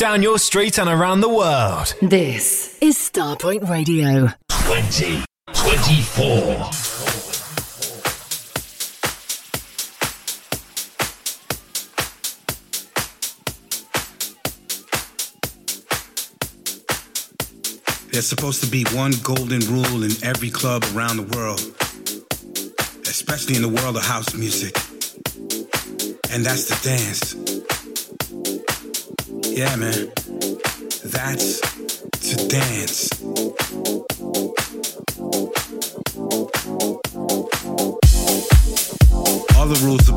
down your street and around the world. This is Starpoint Radio. 20, 24. There's supposed to be one golden rule in every club around the world, especially in the world of house music, and that's the dance. Yeah, man. That's to dance. All the rules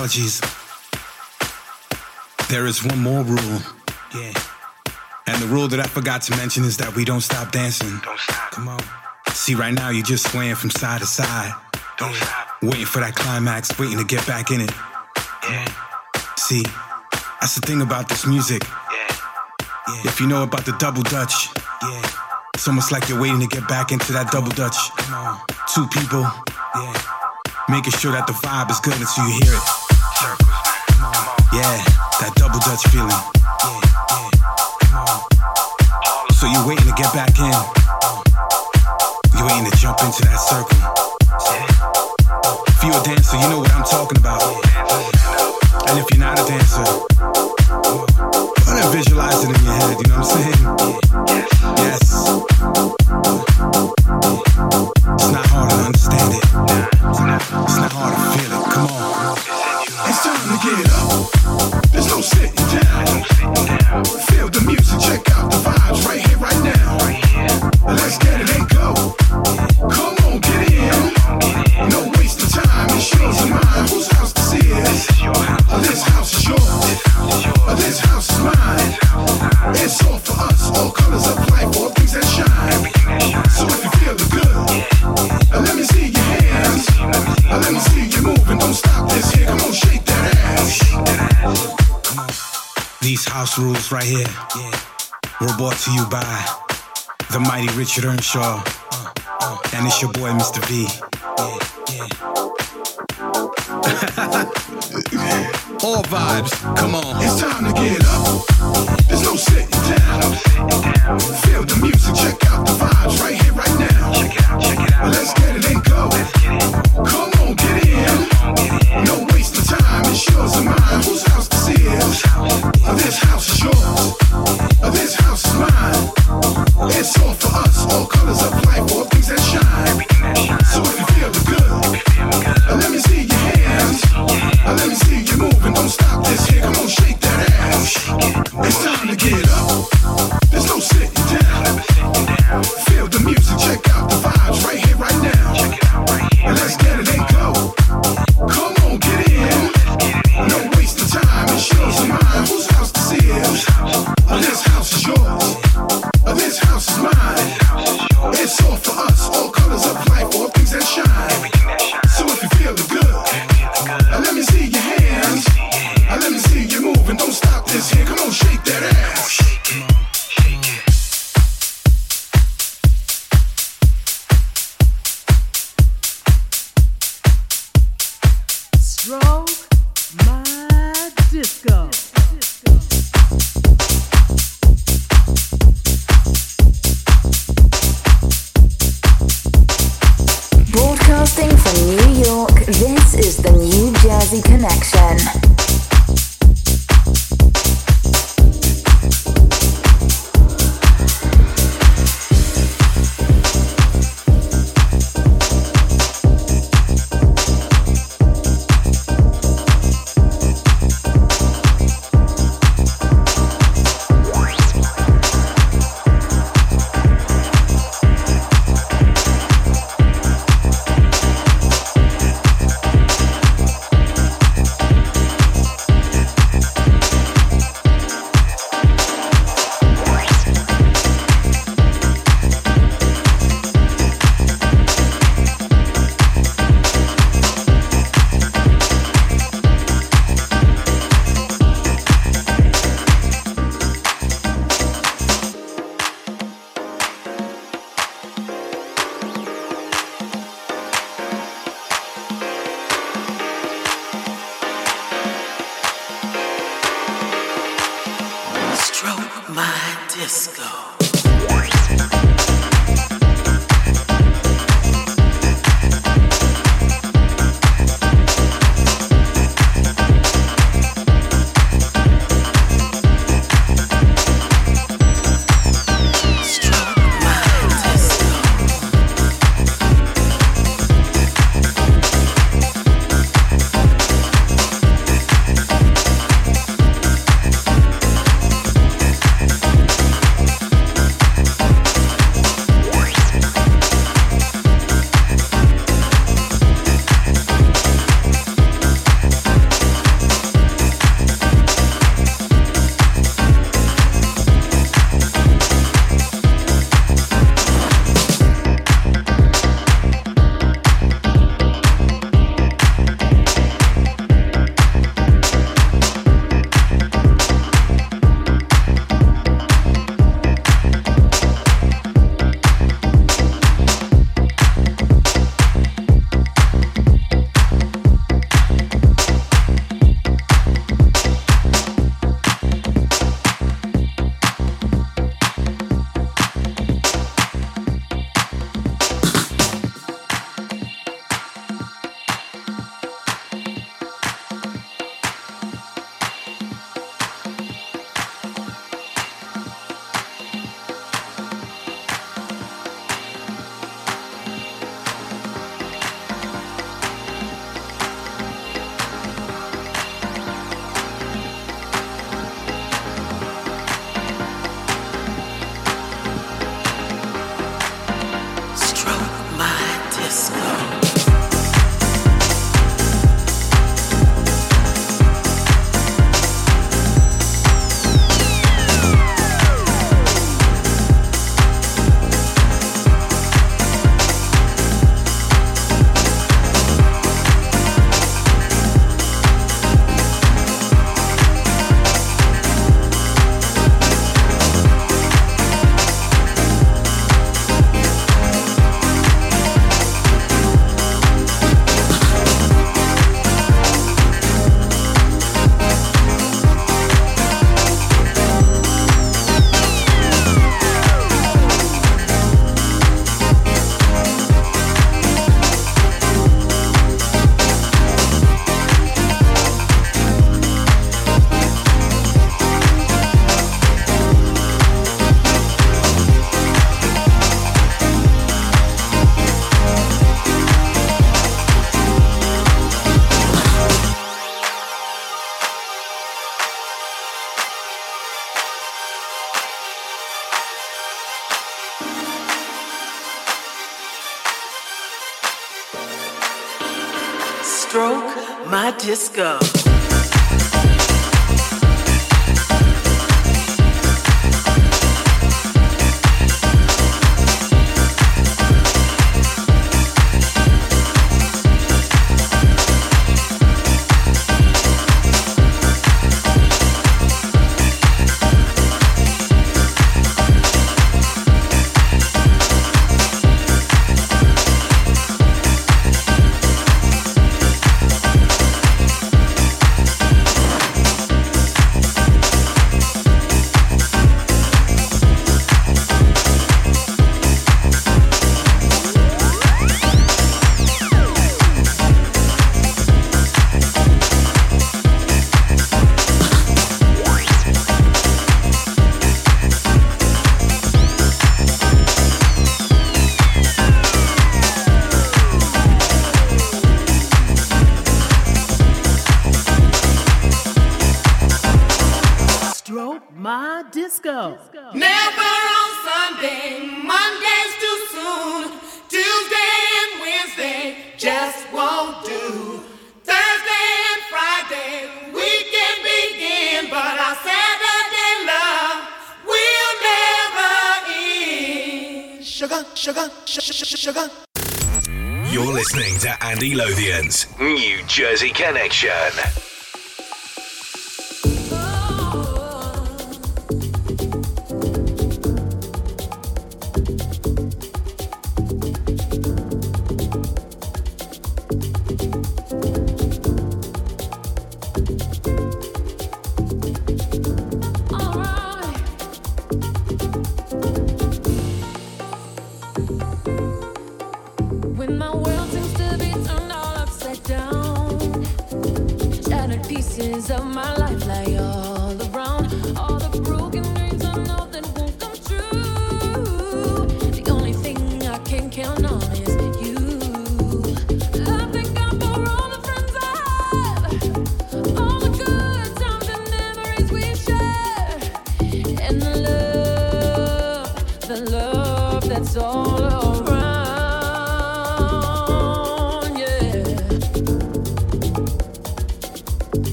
apologies. There is one more rule. Yeah. And the rule that I forgot to mention is that we don't stop dancing. Don't stop. Come on. See, right now you're just swaying from side to side. Don't stop. Waiting for that climax, waiting to get back in it. Yeah. See, that's the thing about this music. Yeah. yeah. If you know about the double dutch, yeah. It's almost like you're waiting to get back into that double dutch. Come on. Two people. Yeah. Making sure that the vibe is good until you hear it. Yeah, that double dutch feeling. Yeah, yeah. So you're waiting to get back in. right here, yeah. we're brought to you by the mighty Richard Earnshaw, uh, uh, and it's your boy Mr. V. Yeah, yeah. All vibes, come on. It's time to get up. There's no sitting down. Feel the music, check disco. disco.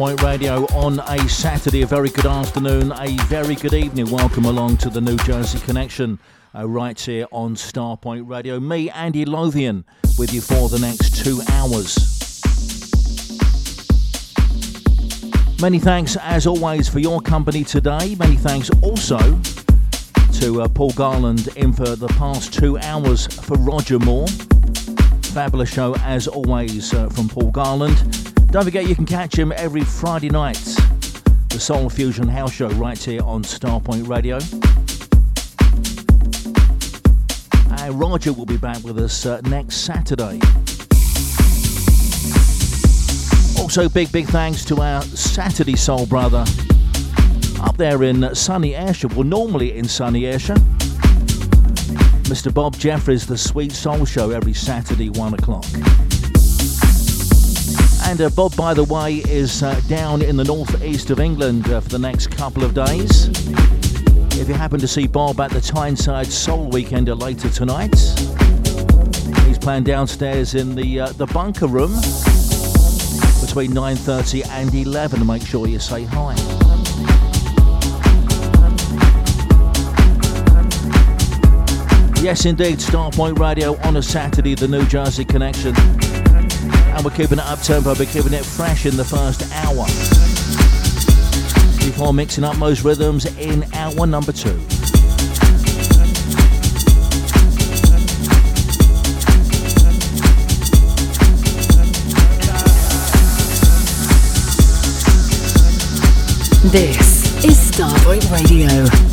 Point Radio on a Saturday. A very good afternoon, a very good evening. Welcome along to the New Jersey Connection, uh, right here on Starpoint Radio. Me, Andy Lothian, with you for the next two hours. Many thanks, as always, for your company today. Many thanks also to uh, Paul Garland in for the past two hours for Roger Moore. Fabulous show, as always, uh, from Paul Garland. Don't forget you can catch him every Friday night, the Soul Fusion House Show, right here on Starpoint Radio. And Roger will be back with us uh, next Saturday. Also, big, big thanks to our Saturday Soul brother up there in sunny Ayrshire, well, normally in sunny Ayrshire. Mr. Bob Jeffries, The Sweet Soul Show, every Saturday, 1 o'clock. And uh, Bob, by the way, is uh, down in the northeast of England uh, for the next couple of days. If you happen to see Bob at the Tyneside Soul Weekender later tonight, he's playing downstairs in the uh, the bunker room between 9:30 and 11. Make sure you say hi. Yes, indeed, Starpoint Radio on a Saturday, the New Jersey Connection. And we're keeping it up tempo, we're keeping it fresh in the first hour. Before mixing up most rhythms in hour number two. This is Starpoint Radio.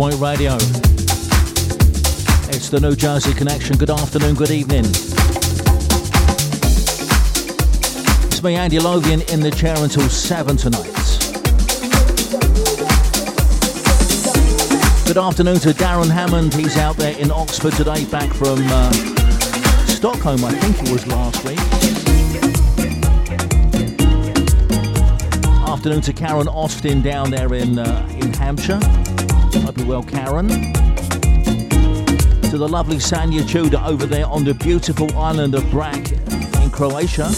Point Radio. It's the New Jersey Connection. Good afternoon, good evening. It's me, Andy Lothian, in the chair until 7 tonight. Good afternoon to Darren Hammond. He's out there in Oxford today, back from uh, Stockholm, I think it was last week. Afternoon to Karen Austin down there in uh, in Hampshire. Well, Karen. To the lovely Sanya Tudor over there on the beautiful island of Brac in Croatia.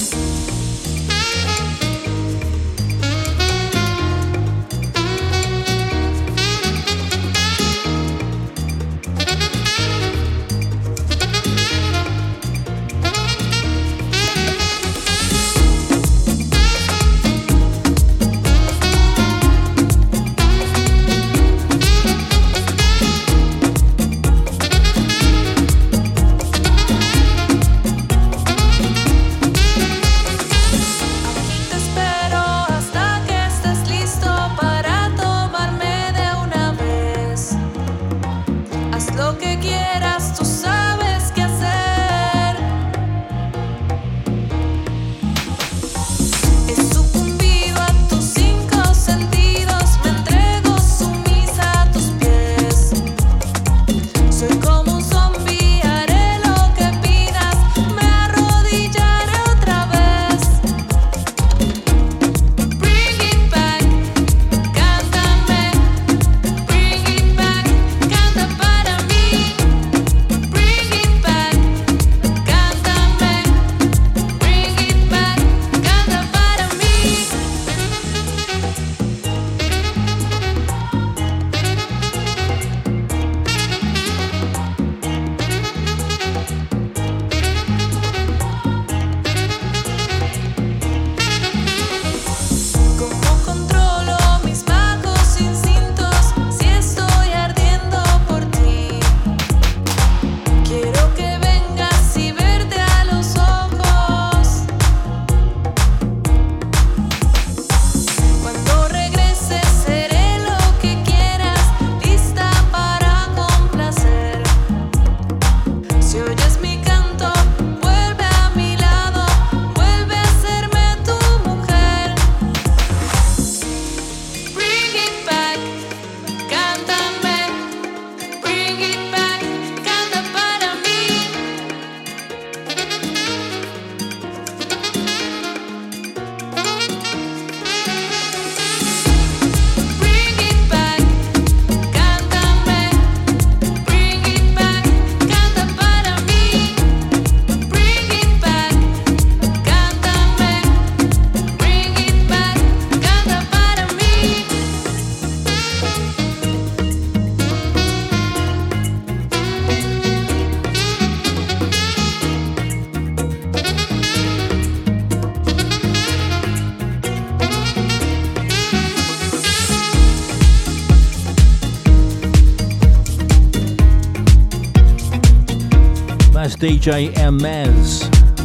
DJ Hermes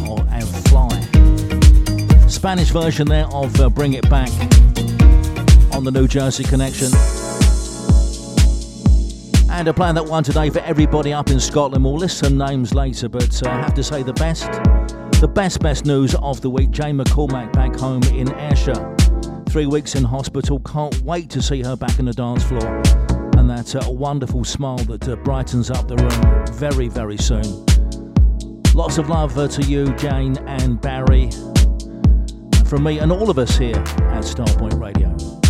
or and Fly. Spanish version there of uh, Bring It Back on the New Jersey Connection. And I plan that one today for everybody up in Scotland. We'll list some names later, but uh, I have to say the best, the best, best news of the week. Jane McCormack back home in Ayrshire. Three weeks in hospital. Can't wait to see her back on the dance floor. And that uh, wonderful smile that uh, brightens up the room very, very soon. Lots of love uh, to you, Jane and Barry, from me and all of us here at Starpoint Radio.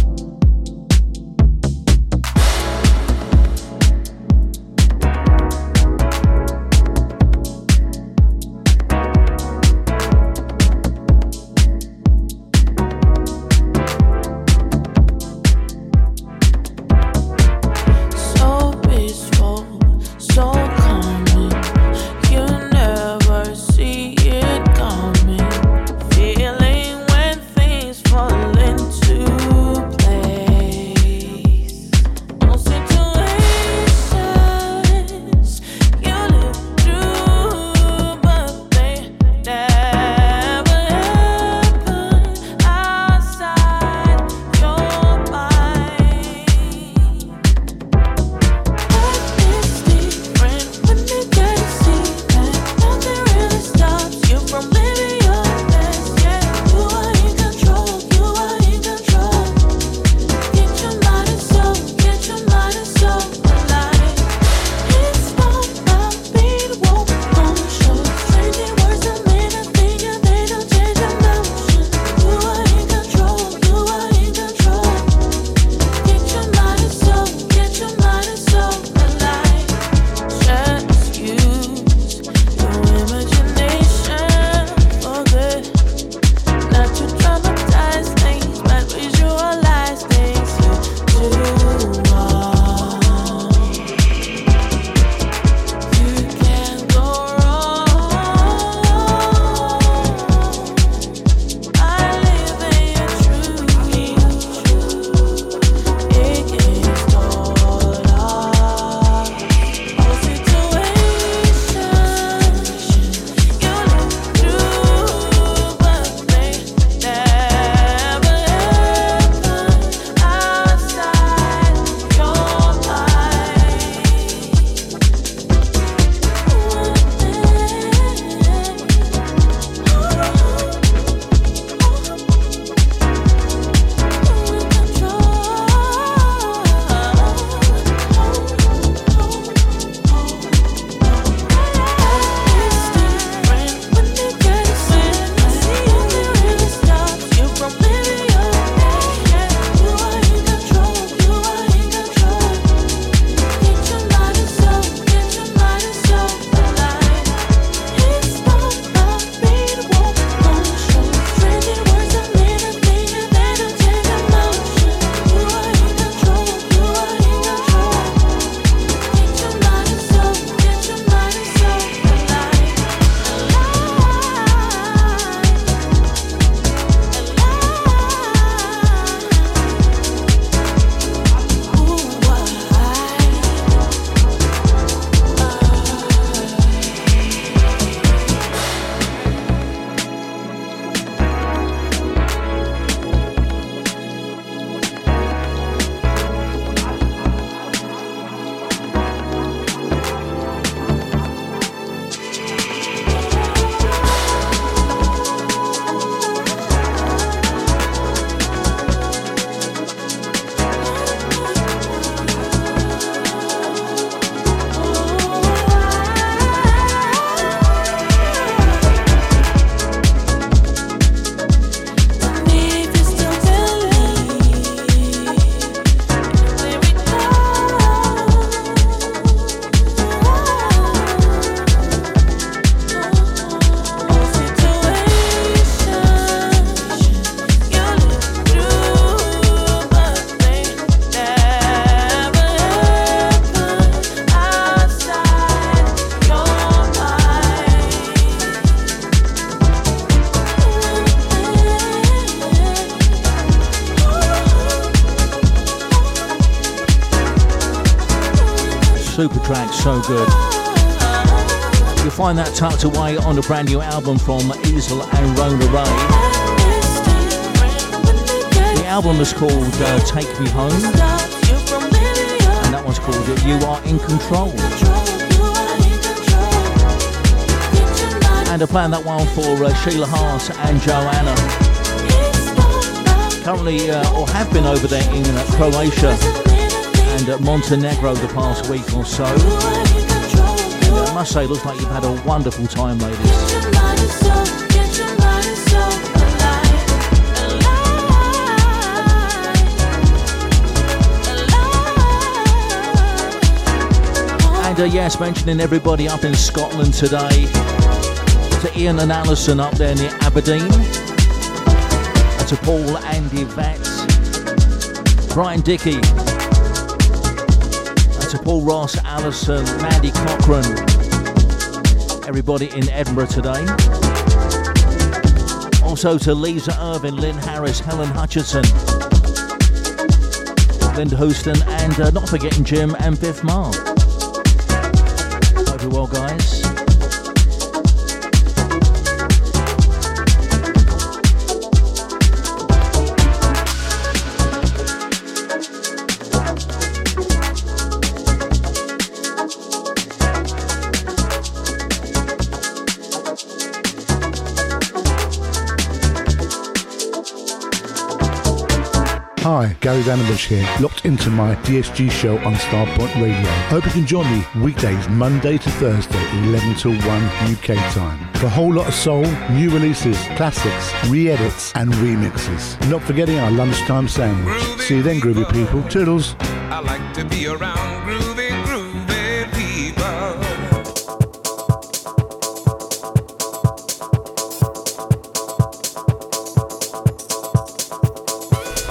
Find that tucked away on the brand new album from Ezel and Rona Ray. The album is called uh, Take Me Home, and that one's called You Are in Control. And I plan that one for uh, Sheila Hart and Joanna. Currently, uh, or have been over there in uh, Croatia and Montenegro the past week or so. Must say, looks like you've had a wonderful time, ladies. And uh, yes, mentioning everybody up in Scotland today. To Ian and Alison up there near Aberdeen. And to Paul, Andy, Vats, Brian Dickey. And to Paul Ross, Alison, Mandy Cochran. Everybody in Edinburgh today. Also to Lisa Irvin, Lynn Harris, Helen Hutchinson, Linda Houston, and uh, not forgetting Jim and Biff Marr. Hope you're well, guys. Hi, Gary Danabush here, locked into my DSG show on Starpoint Radio. Hope you can join me weekdays, Monday to Thursday, 11 till 1 UK time. For a whole lot of soul, new releases, classics, re-edits and remixes. Not forgetting our lunchtime sandwich. See you then, groovy people. Toodles. I like to be around groovy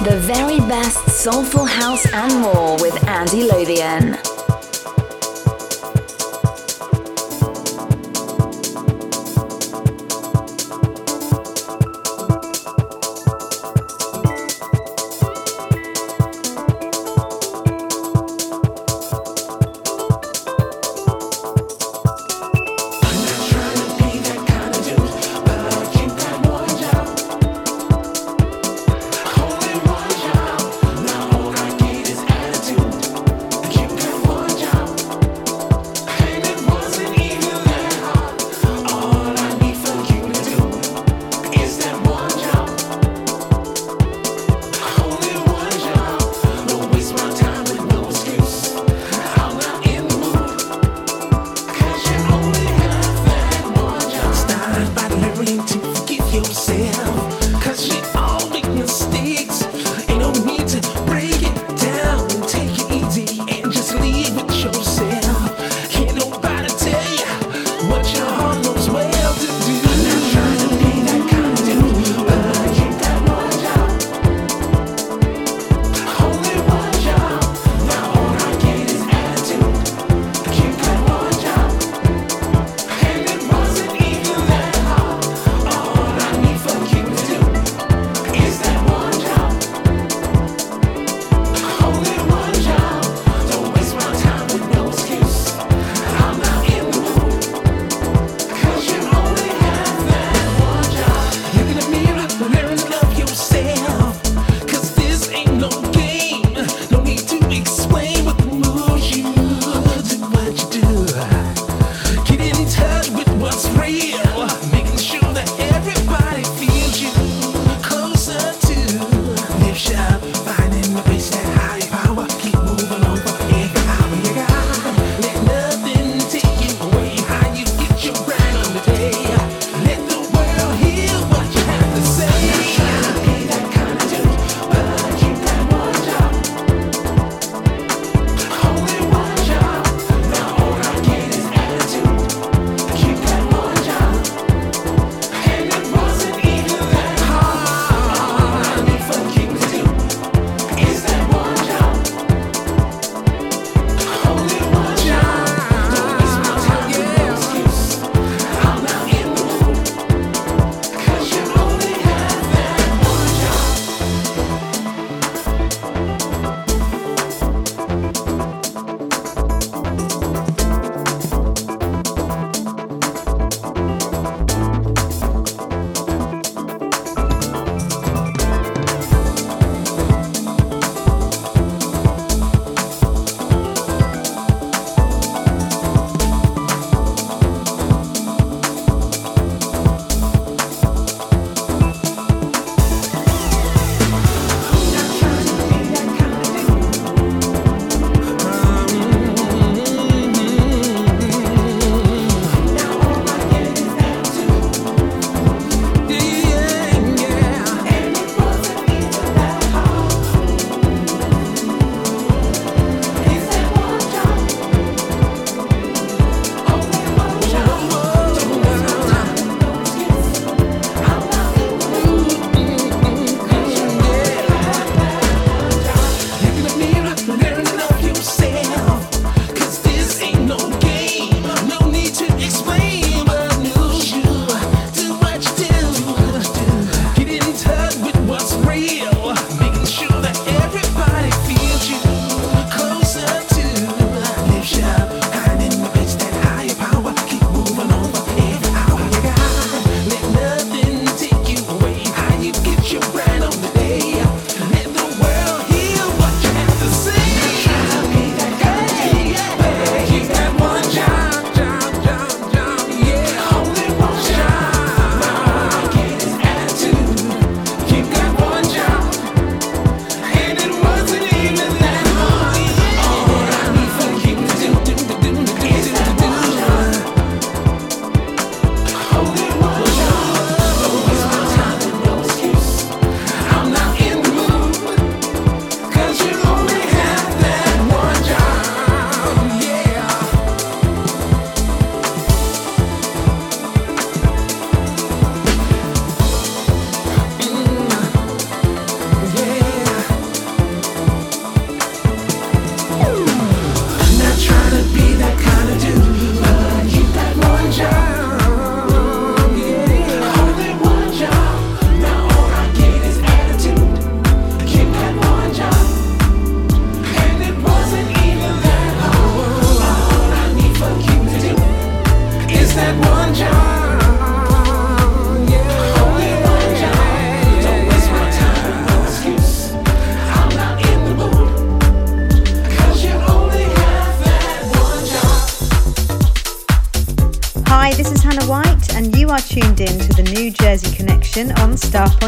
The very best soulful house and more with Andy Lothian. Connection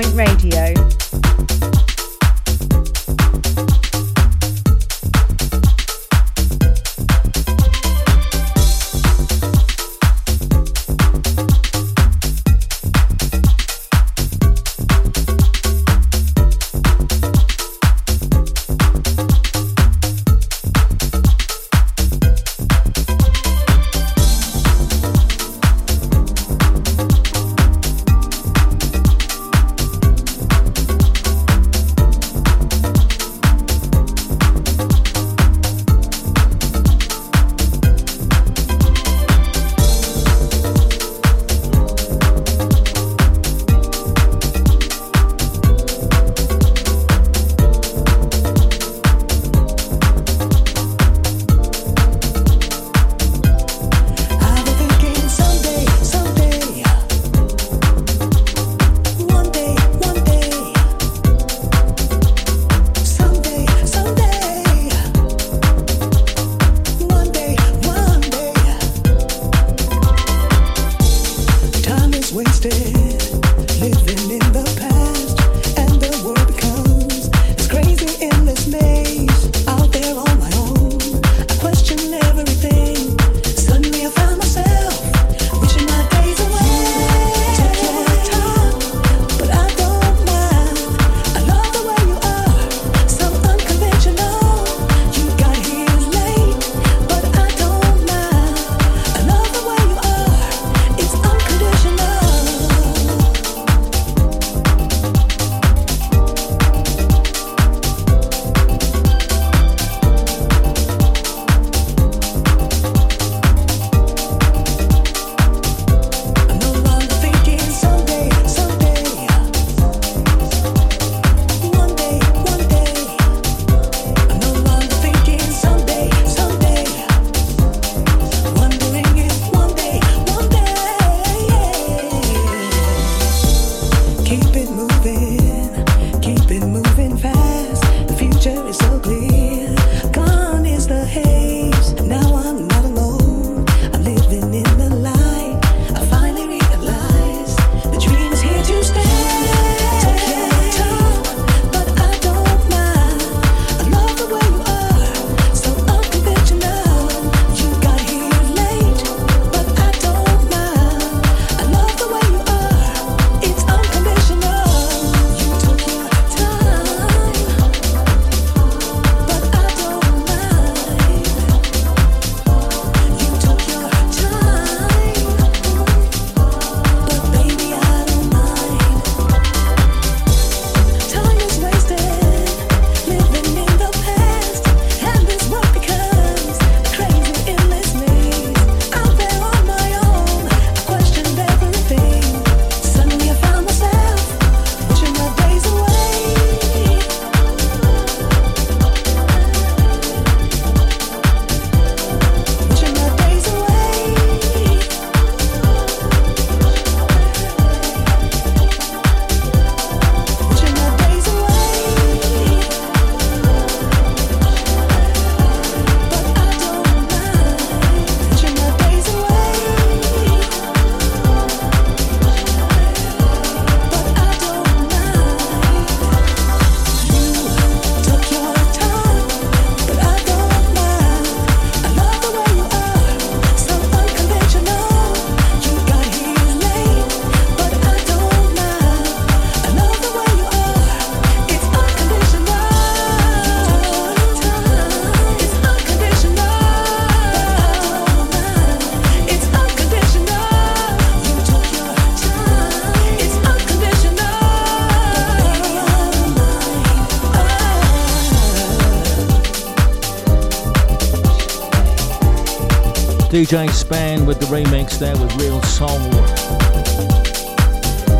DJ Spen with the remix there with ReelSoul.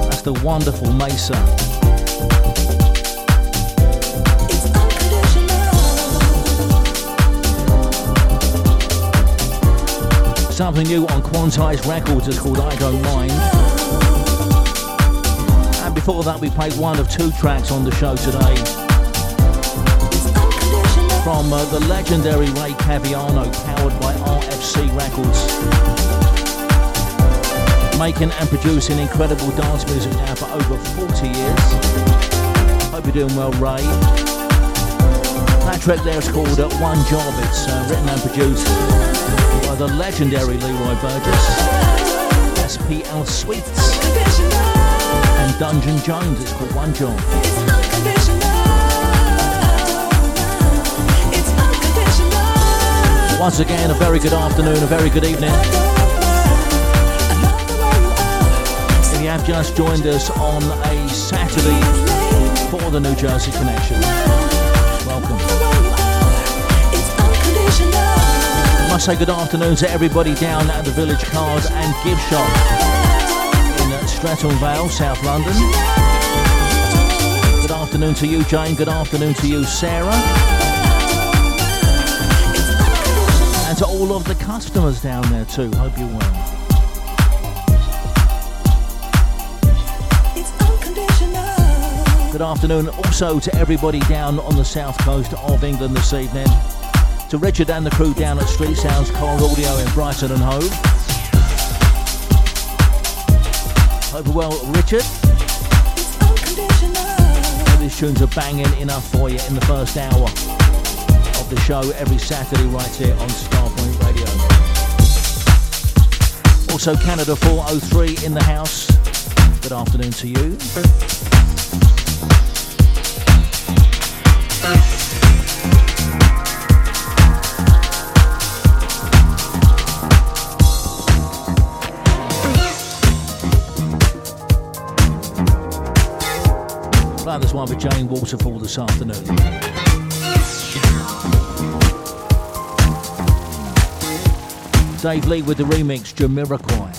That's the wonderful Maysa. Something new on Quantize Records is called I Don't Mind. And before that, we played one of two tracks on the show today from uh, the legendary Ray Caviano, powered by RFC Records. making and producing incredible dance music now for over 40 years. Hope you're doing well, Ray. That track there is called uh, One Job. It's uh, written and produced by the legendary Leroy Burgess, SPL Sweets, and Dungeon Jones. It's called One Job. Once again, a very good afternoon, a very good evening. If you have just joined us on a Saturday for the New Jersey Connection, welcome. I must say good afternoon to everybody down at the Village Card and Gift Shop in Streatham Vale, South London. Good afternoon to you, Jane. Good afternoon to you, Sarah. To all of the customers down there too. Hope you're well. Good afternoon also to everybody down on the south coast of England this evening. To Richard and the crew down at Street Sounds Car Audio in Brighton and Hove. Hope you're well, Richard. These tunes are banging enough for you in the first hour of the show every Saturday right here on Starpoint Also Canada 403 in the house. Good afternoon to you. Play this one with Jane Waterfall this afternoon. Dave Lee with the remix Jamiroquai.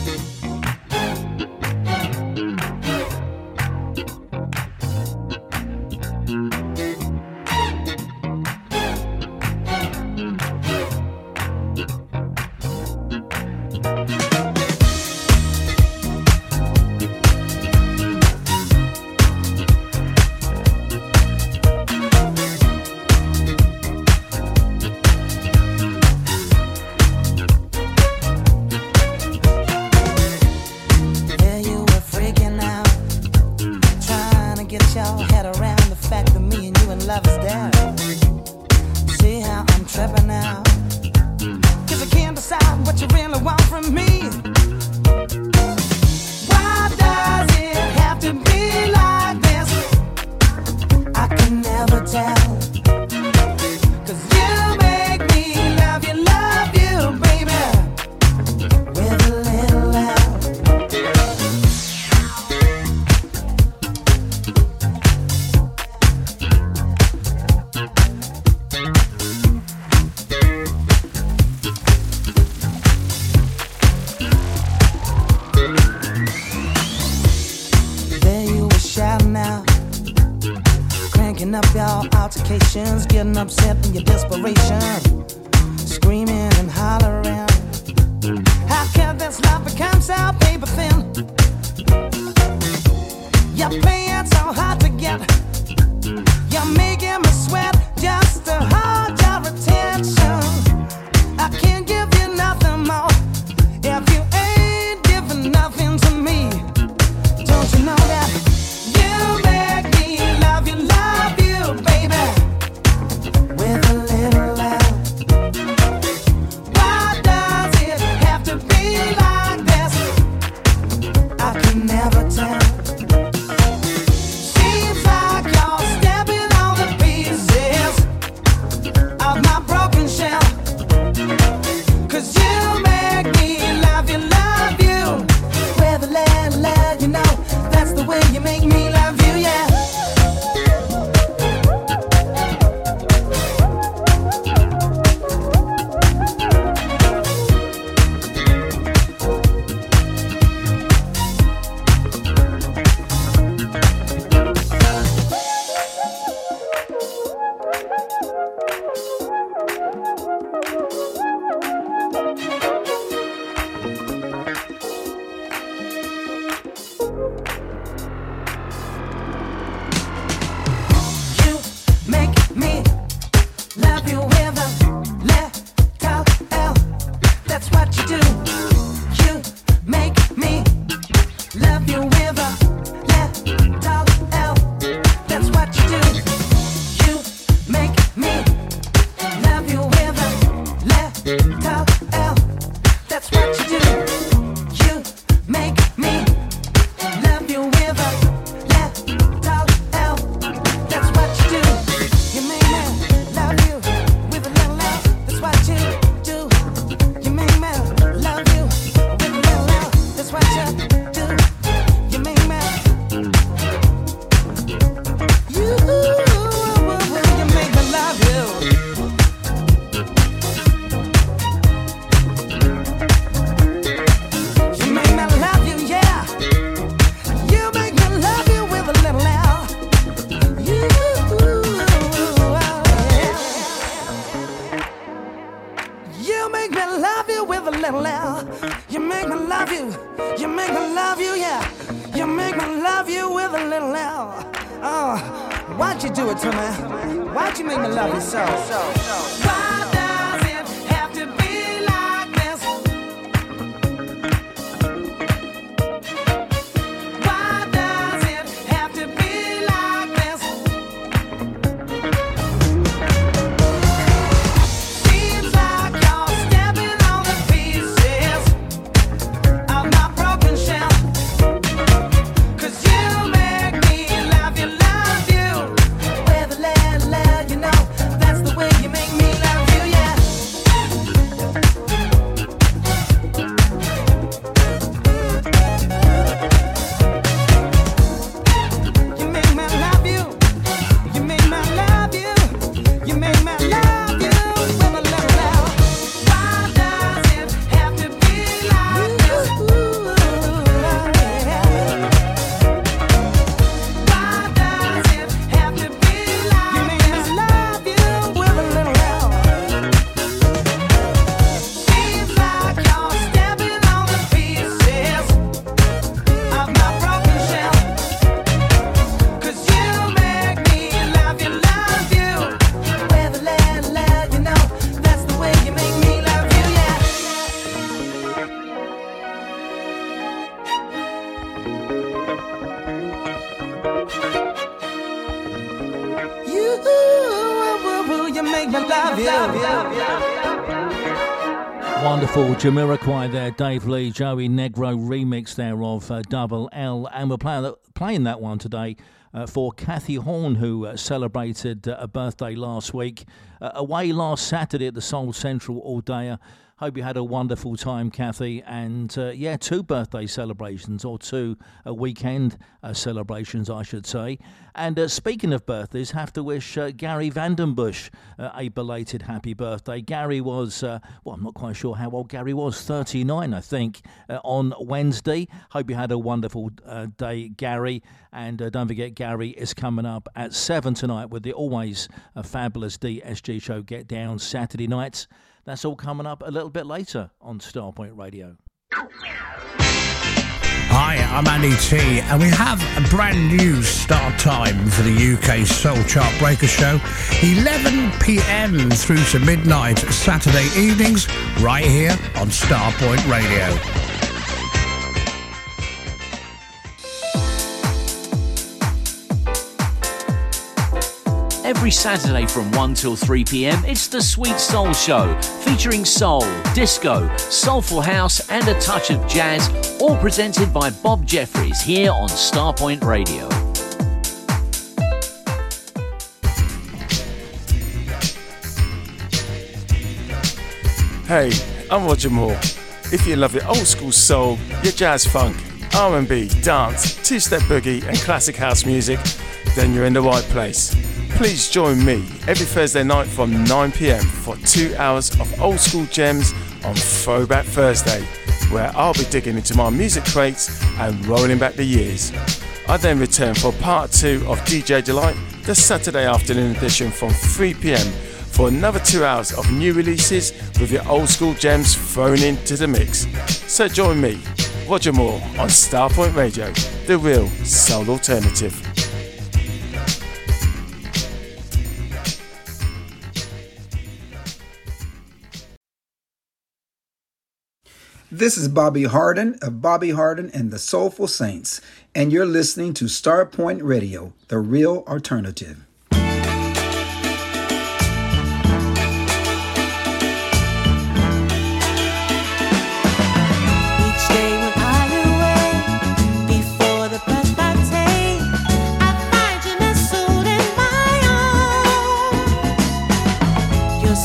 Jamiroquai there, Dave Lee, Joey Negro remix there of uh, Double L, and we're playing, playing that one today uh, for Kathy Horn, who uh, celebrated uh, a birthday last week, uh, away last Saturday at the Soul Central All Day. Hope you had a wonderful time, Kathy. And uh, yeah, two birthday celebrations, or two uh, weekend uh, celebrations, I should say. And uh, speaking of birthdays, have to wish uh, Gary Vandenbush uh, a belated happy birthday. Gary was, well, I'm not quite sure how old Gary was, 39, I think, on Wednesday. Hope you had a wonderful day, Gary. And don't forget, Gary is coming up at 7 tonight with the always fabulous DSG show Get Down Saturday nights. That's all coming up a little bit later on Starpoint Radio. Hi, I'm Andy T, and we have a brand new start time for the UK Soul Chart Breaker Show. 11 pm through to midnight Saturday evenings, right here on Starpoint Radio. Every Saturday from 1 till 3 pm, it's the Sweet Soul Show, featuring soul, disco, soulful house, and a touch of jazz, all presented by Bob Jeffries here on Starpoint Radio. Hey, I'm Roger Moore. If you love your old school soul, your jazz funk, R&B, dance, two-step boogie, and classic house music, then you're in the right place. Please join me every Thursday night from 9pm for two hours of old school gems on Throwback Thursday, where I'll be digging into my music crates and rolling back the years. I then return for part two of DJ Delight, the Saturday afternoon edition from 3pm for another two hours of new releases with your old school gems thrown into the mix. So join me, Roger Moore, on Starpoint Radio, the real soul alternative. This is Bobby Hardin of Bobby Hardin and the Soulful Saints, and you're listening to Starpoint Radio, the real alternative.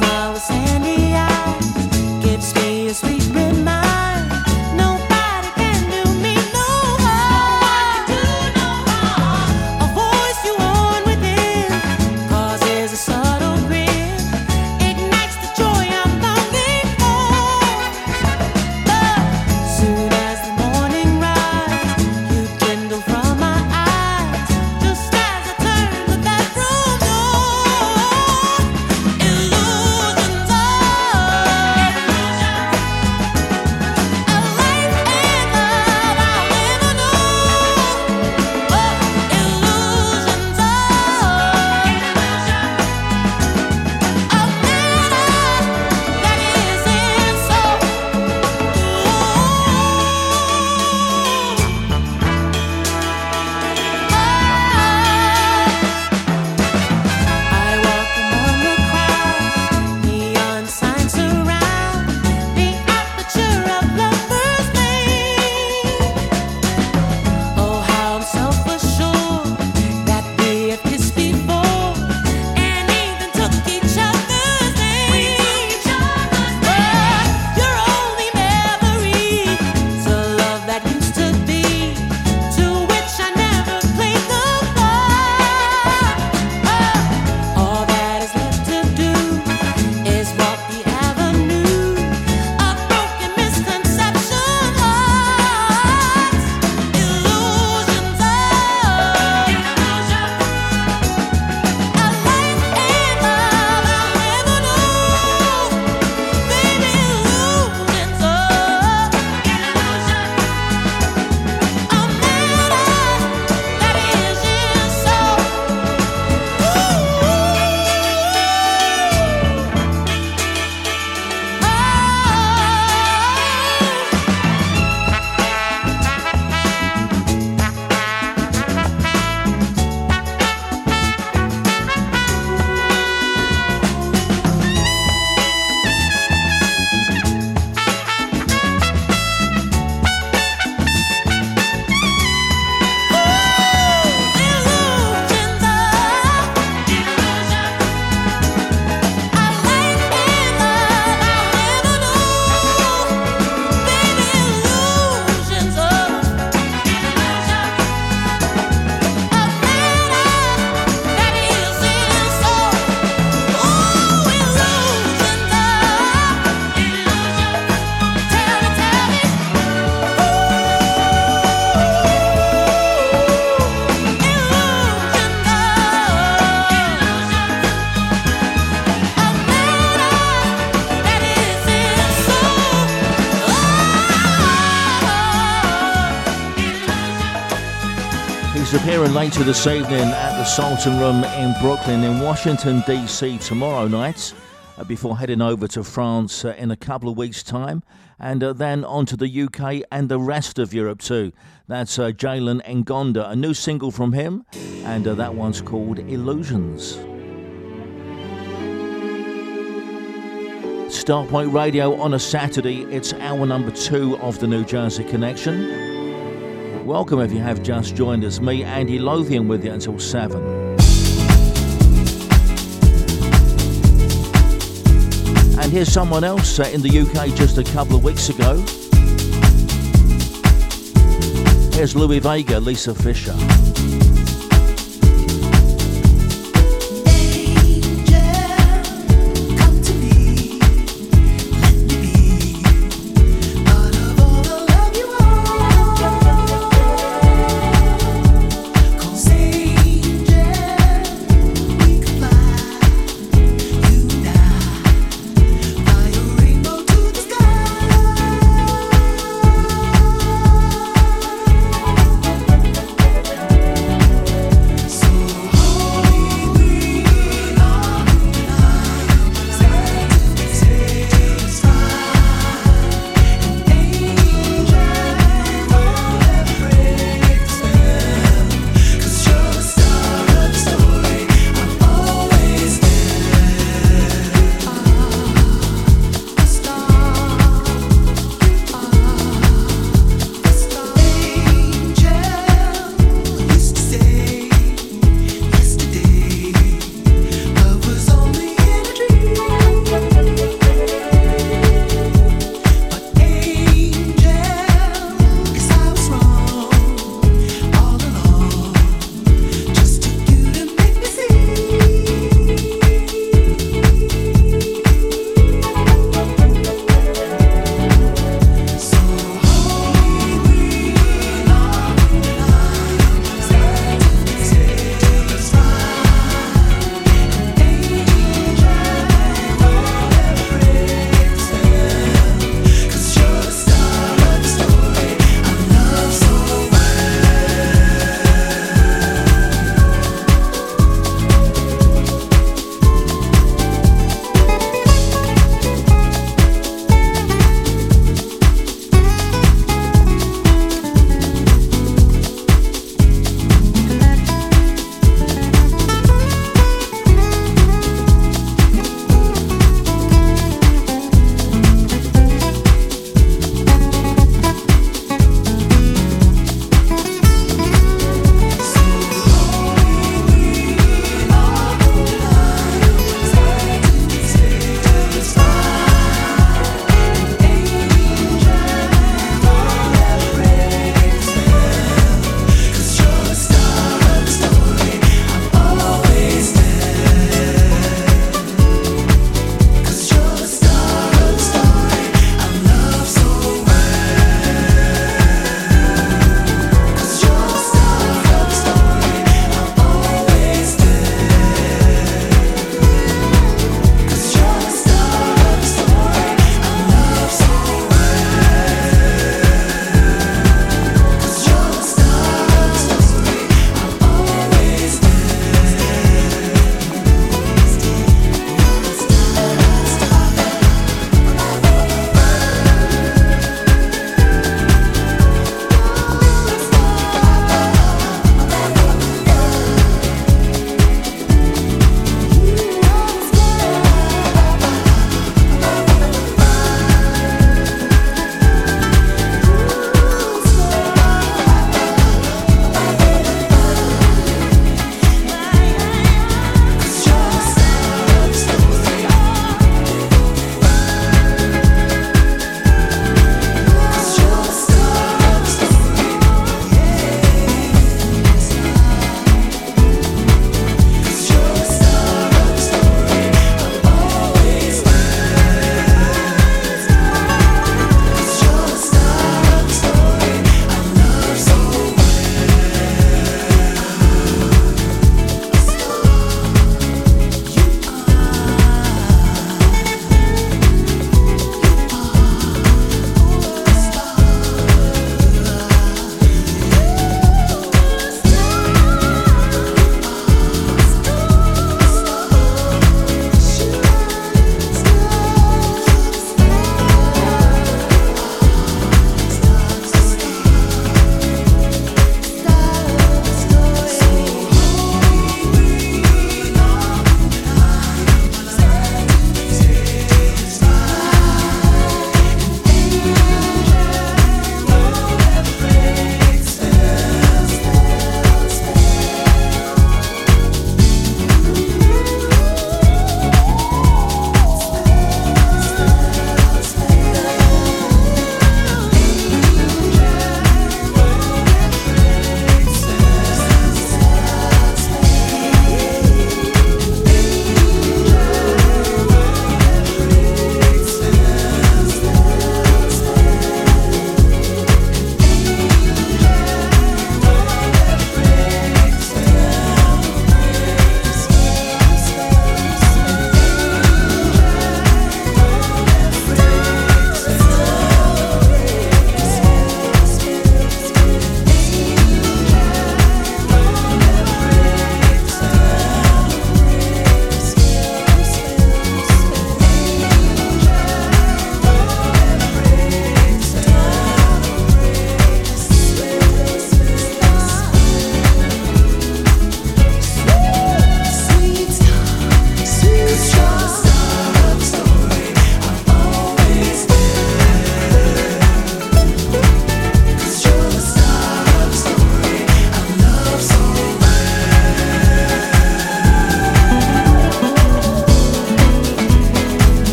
Nobody can later this evening at the Sultan Room in Brooklyn in Washington, D.C. tomorrow night uh, before heading over to France uh, in a couple of weeks' time and uh, then on to the UK and the rest of Europe too. That's uh, Jalen Ngonda, a new single from him, and uh, that one's called Illusions. Starpoint Radio on a Saturday, it's hour number two of the New Jersey Connection. Welcome if you have just joined us. Me, Andy Lothian, with you until 7. And here's someone else uh, in the UK just a couple of weeks ago. Here's Louie Vega, Lisa Fischer.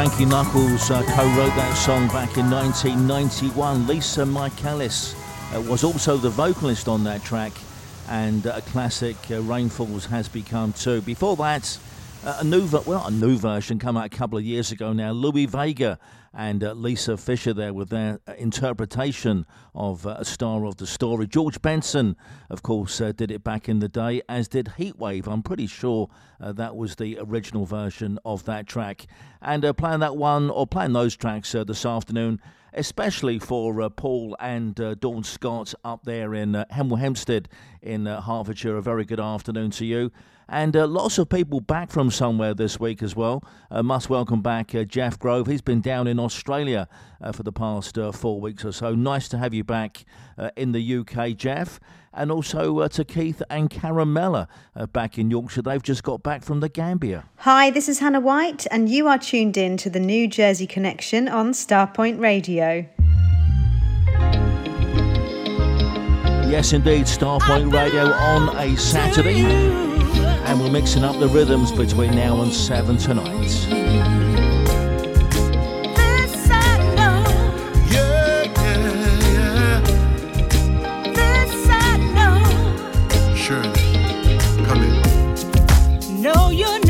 Frankie Knuckles uh, co-wrote that song back in 1991. Lisa Michaelis uh, was also the vocalist on that track, and uh, a classic uh, Rain Falls has become too. Before that, uh, a new ver- well, a new version come out a couple of years ago now. Louie Vega and uh, Lisa Fischer there with their uh, interpretation of uh, A Star of the Story. George Benson, of course, uh, did it back in the day, as did Heatwave. I'm pretty sure uh, that was the original version of that track. And uh, that one, or playing those tracks this afternoon, especially for Paul and Dawn Scott up there in Hemel Hempstead in Hertfordshire. A very good afternoon to you. And uh, lots of people back from somewhere this week as well. Uh, must welcome back uh, Jeff Grove. He's been down in Australia uh, for the past uh, four weeks or so. Nice to have you back uh, in the UK, Jeff. And also to Keith and Caramella back in Yorkshire. They've just got back from the Gambia. Hi, this is Hannah White, and you are tuned in to the New Jersey Connection on Starpoint Radio. Yes, indeed, Starpoint Radio on a Saturday and we're mixing up the rhythms between now and 7 tonight. No, you're not.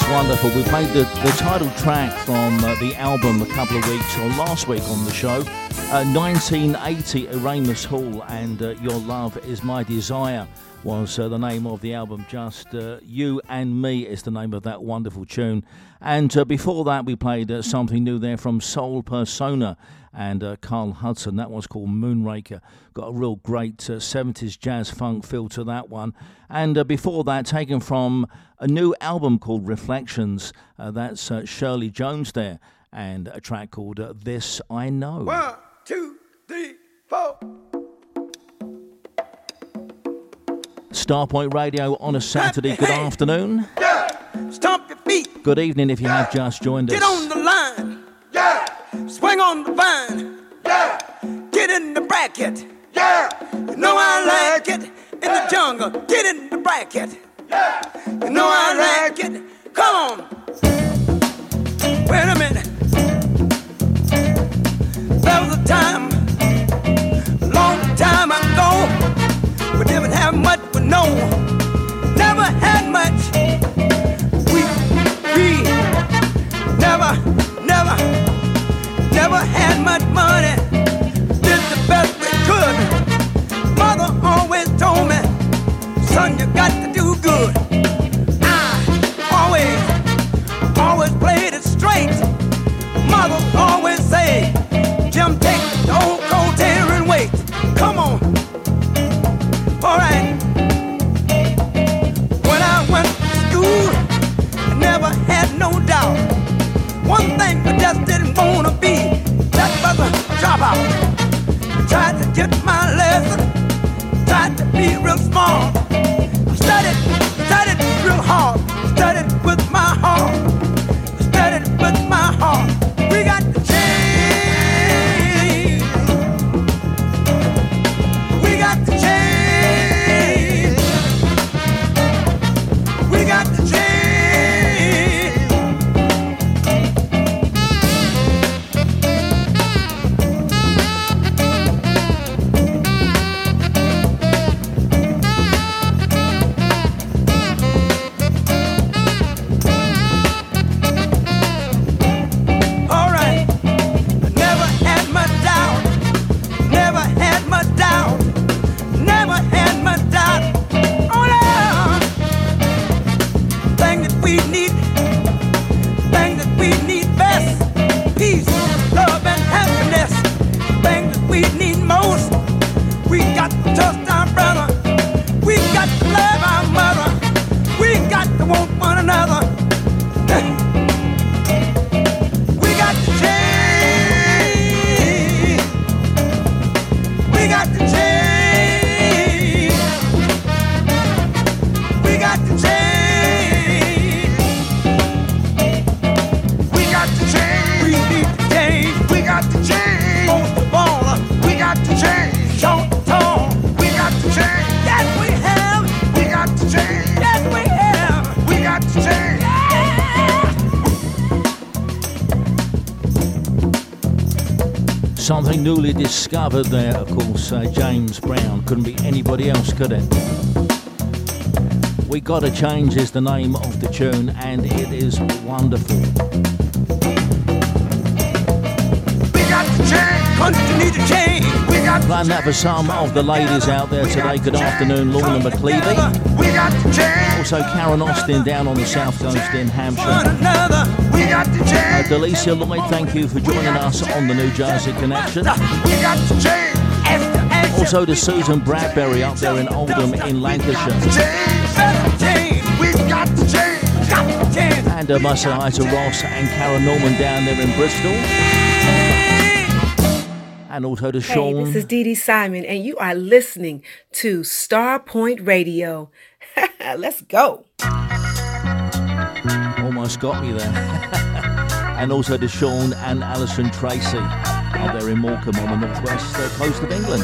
Just wonderful. We played the, the title track from uh, the album a couple of weeks or last week on the show. Uh, 1980, Eramus Hall, and uh, Your Love is My Desire was uh, the name of the album. Just uh, You and Me is the name of that wonderful tune. And uh, before that, we played uh, something new there from Soulpersona and uh, Carl Hudson. That was called Moonraker. Got a real great uh, 70s jazz funk feel to that one. And uh, before that, taken from a new album called Reflections. Uh, that's uh, Shirley Jones there, and a track called uh, This I Know. One, two, three, four. Starpoint Radio on a Saturday. Good afternoon. Stomp your feet. Good evening if you have just joined us. Get on the line. Yeah. Swing on the vine. Yeah. Get in the bracket. Yeah. You know I like it in the jungle. Get in the bracket. Yeah. You know I like it. Come on. Wait a minute. There was a time, have much, but no, never had much. We, we never, never, never had much money. Did the best we could. Mother always told me, son, you got to do good. I always, always played it straight. Mother always say, Jim, take no doubt. One thing I just didn't wanna be that was a dropout. Tried to get my lesson, tried to be real smart. I studied, studied real hard, studied with my heart, studied with my heart. Something newly discovered there, of course, uh, James Brown. Couldn't be anybody else, could it? We Gotta Change is the name of the tune, and it is wonderful. We got to change. Country need to change. We got Playing that for some of the ladies out there today. Good afternoon, Lorna McLeavy. We got to change. Also, Karen Austin down on the south coast in Hampshire. Another. We got to Uh, change. Delicia Lloyd, thank you for joining us on the New Jersey Connection. We got to change. Esther, Esther. Also to Susan Bradbury up there in Oldham in Lancashire. Change. Better change. We got to change. To. And uh, must hi to Ross and Karen Norman down there in Bristol. And also to Hey, Sean. this is Dee Dee Simon, and you are listening to Starpoint Radio. Let's go. Almost got me there. and also to Sean and Alison Tracy out there in Morecambe on the northwest uh, coast of England.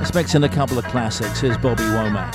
Let's mix in a couple of classics. Here's Bobby Womack.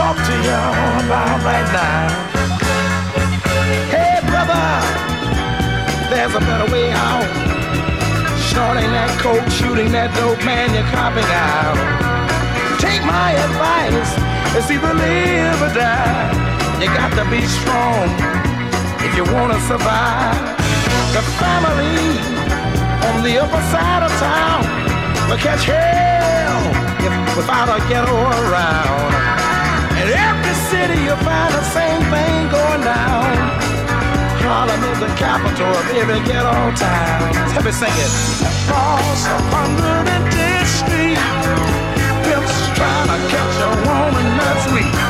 Talk to y'all about right now. Coke, shooting that dope, man, you're copping out. Take my advice, it's either live or die. You got to be strong, if you wanna survive. The family on the upper side of town will catch hell if without a ghetto around. In every city you'll find the same thing going down. Harlem is the capital of every ghetto town. Let me sing it. Across 110th Street, pimps trying to catch a woman that's weak.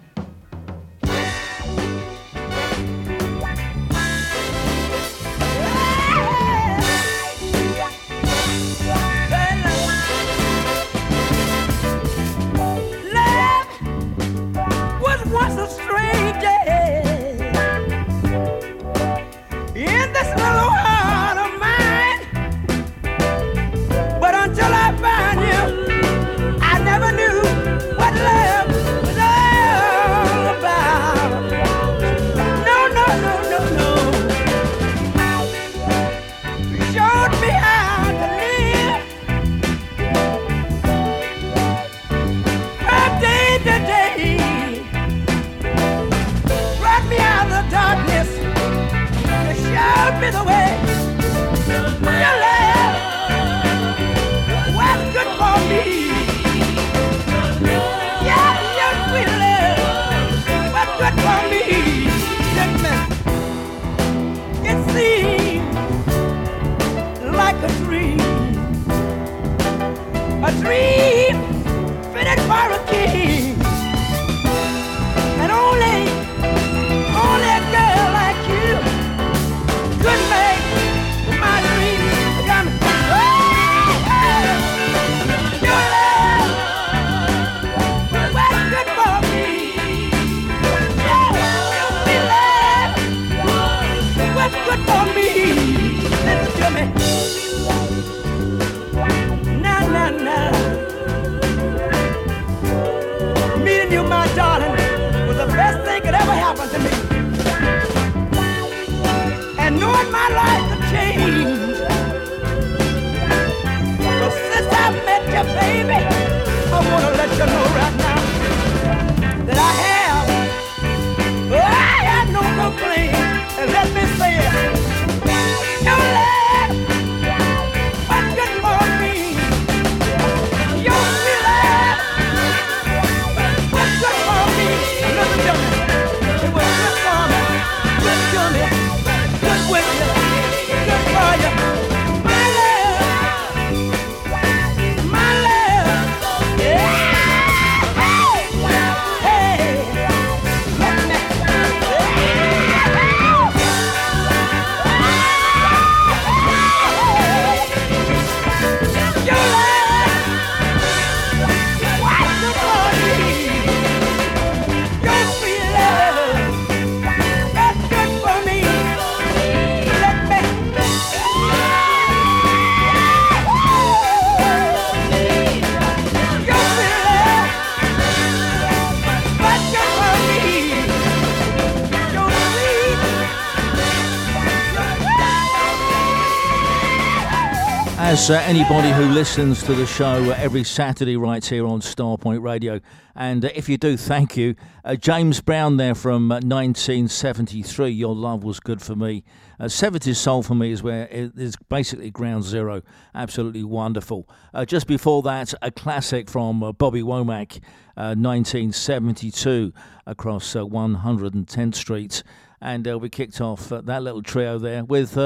As uh, anybody who listens to the show uh, every Saturday right here on Starpoint Radio. And uh, if you do, thank you. Uh, James Brown there from 1973, uh, Your Love Was Good For Me. 70s Soul for me is where it is basically ground zero. Absolutely wonderful. just before that, a classic from Bobby Womack, 1972, across 110th Street. And we kicked off that little trio there with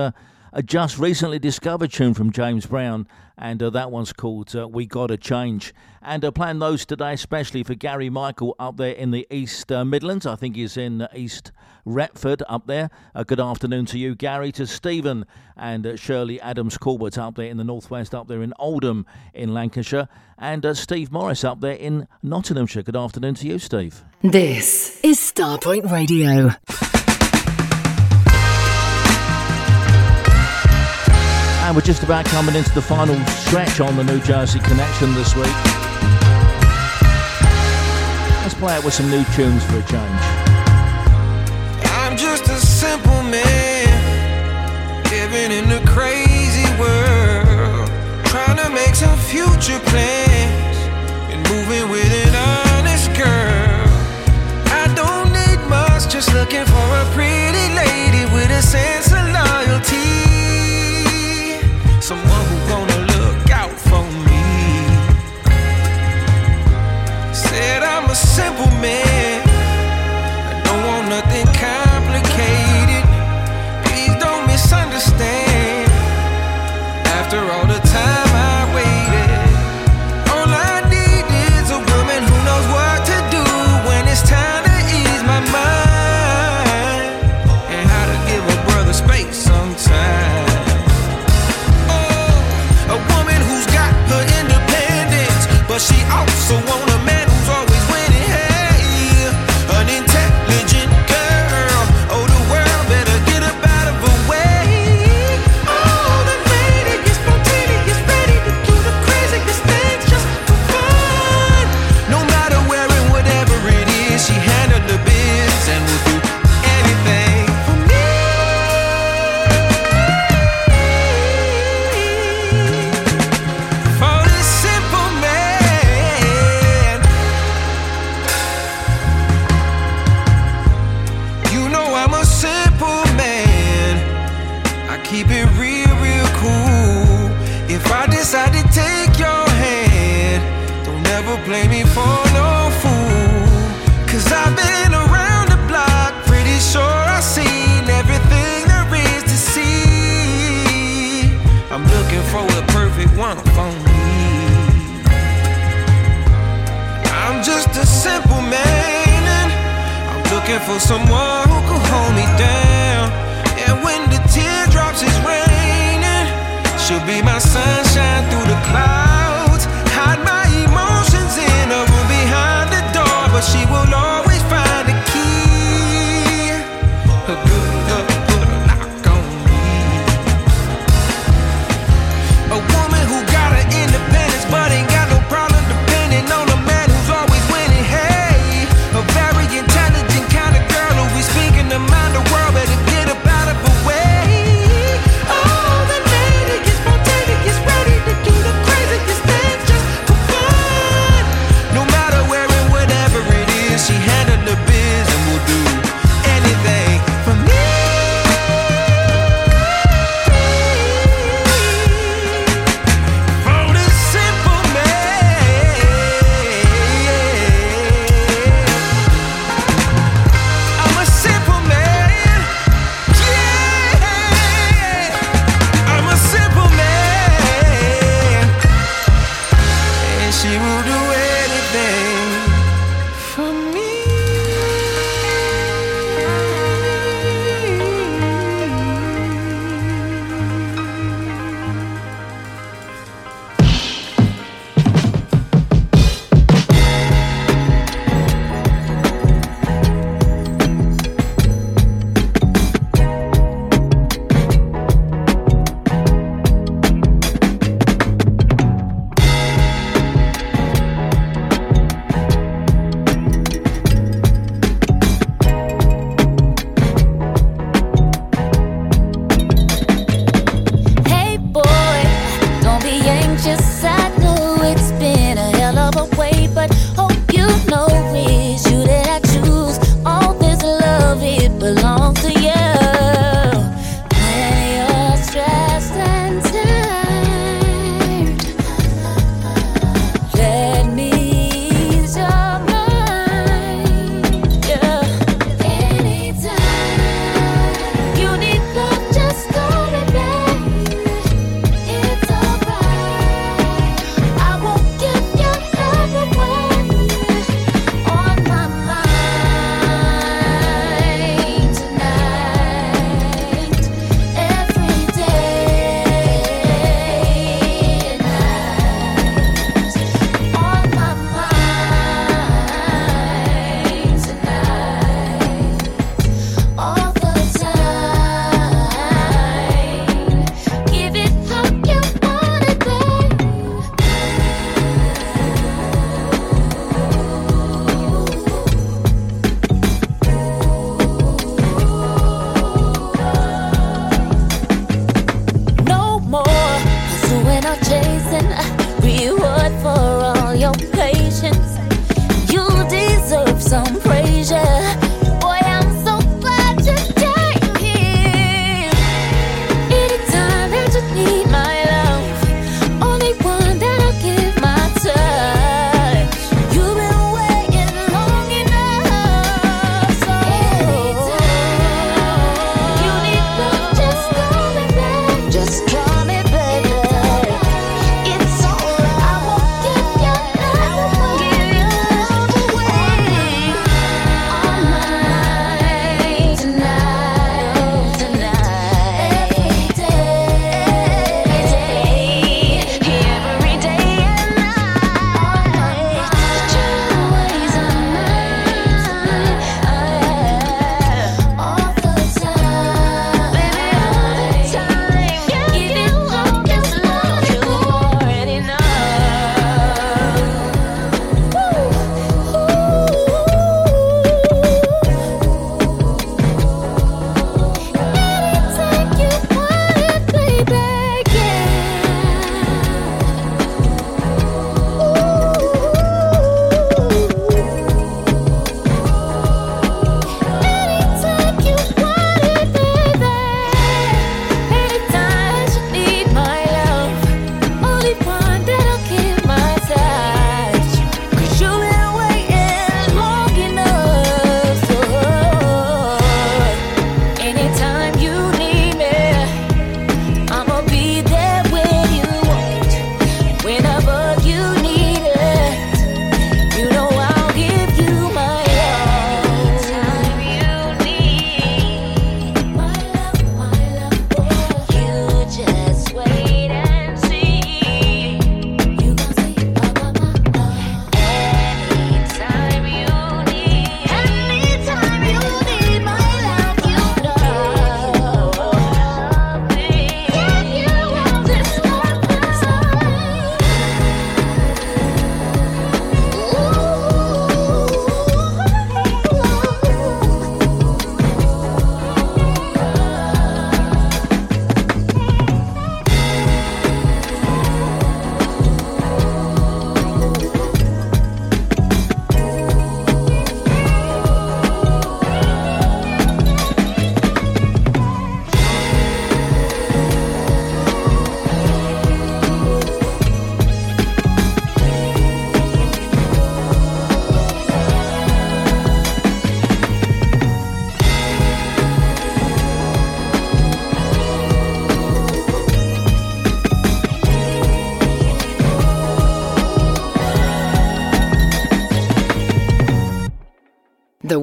a just recently discovered tune from James Brown, and uh, that one's called uh, We Gotta Change. And I uh, plan those today, especially for Gary Michael up there in the East uh, Midlands. I think he's in East Retford up there. Uh, good afternoon to you, Gary, to Stephen and uh, Shirley Adams Corbett up there in the Northwest, up there in Oldham in Lancashire, and Steve Morris up there in Nottinghamshire. Good afternoon to you, Steve. This is Starpoint Radio. And we're just about coming into the final stretch on the New Jersey Connection this week. Let's play it with some new tunes for a change. I'm just a simple man living in a crazy world, trying to make some future plans and moving with an honest girl. I don't need much, just looking for a pretty lady with a sense of loyalty simple man, looking for someone who can hold me down. And when the teardrops is raining, she'll be my sunshine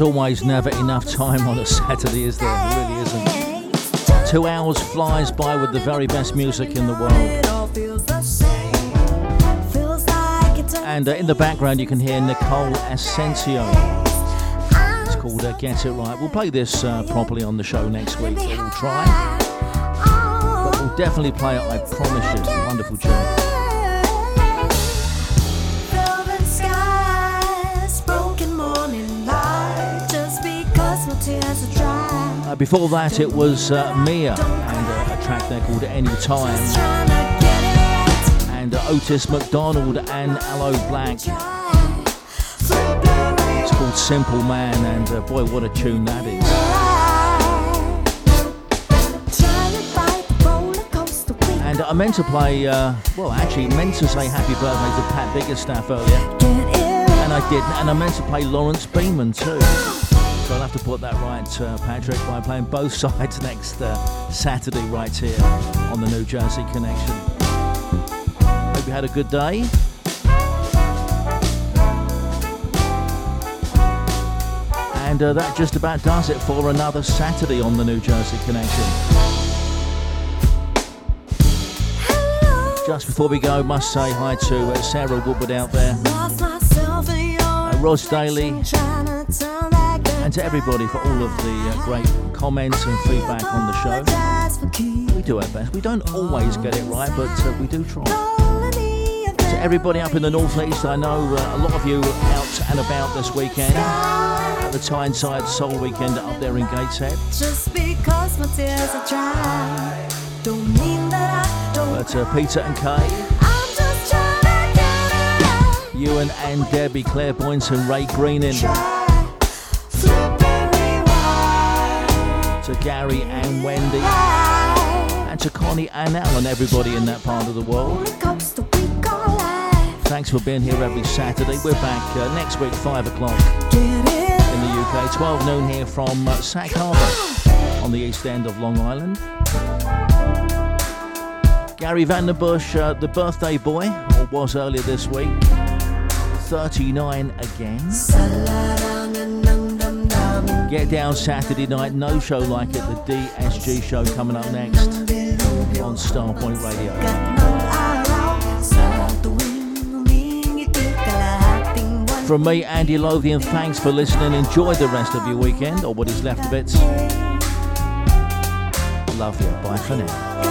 As always, never enough time on a Saturday, is there? There really isn't. Two hours flies by with the very best music in the world. it And uh, in the background, you can hear Nicole Asensio. It's called uh, Get It Right. We'll play this uh, properly on the show next week. We'll try. But we'll definitely play it, I promise you. Wonderful tune. Uh, before that, it was uh, Mya and uh, a track there called Anytime. And uh, Otis McDonald and Aloe Blacc. It's called Simple Man, and uh, boy, what a tune that is. And I meant to play, uh, well, actually, meant to say happy birthday to Pat Biggerstaff earlier. And I didn't, and I meant to play Lawrence Beeman too. So I'll have to put that right, uh, Patrick, by playing both sides next uh, Saturday right here on the New Jersey Connection. Hope you had a good day. And uh, that just about does it for another Saturday on the New Jersey Connection. Just before we go, must say hi to uh, Sarah Woodward out there, Lost myself in your uh, Ros Daly, and to everybody for all of the uh, great comments and feedback on the show. ties for keep. We do our best. We don't always get it right, but uh, we do try. To everybody up in the northeast, I know uh, a lot of you out and about this weekend at the Tyneside Soul Weekend up there in Gateshead. Just because my tears are dry. Don't mean that I don't. But uh, Peter and Kay, I'm just trying to get it out. Ewan and Debbie, Claire Boynton, Ray Greening, to Gary and Wendy, and to Connie and Alan, everybody in that part of the world. Thanks for being here every Saturday. We're back uh, next week, 5 o'clock in the UK, 12 noon here from uh, Sag Harbor on the east end of Long Island. Gary Vanderbush, uh, the birthday boy, or was earlier this week, 39 again. Get down Saturday night, no show like it, the DSG show coming up next on Starpoint Radio. From me, Andy Lothian, thanks for listening. Enjoy the rest of your weekend, or what is left of it. Love you. Bye for now.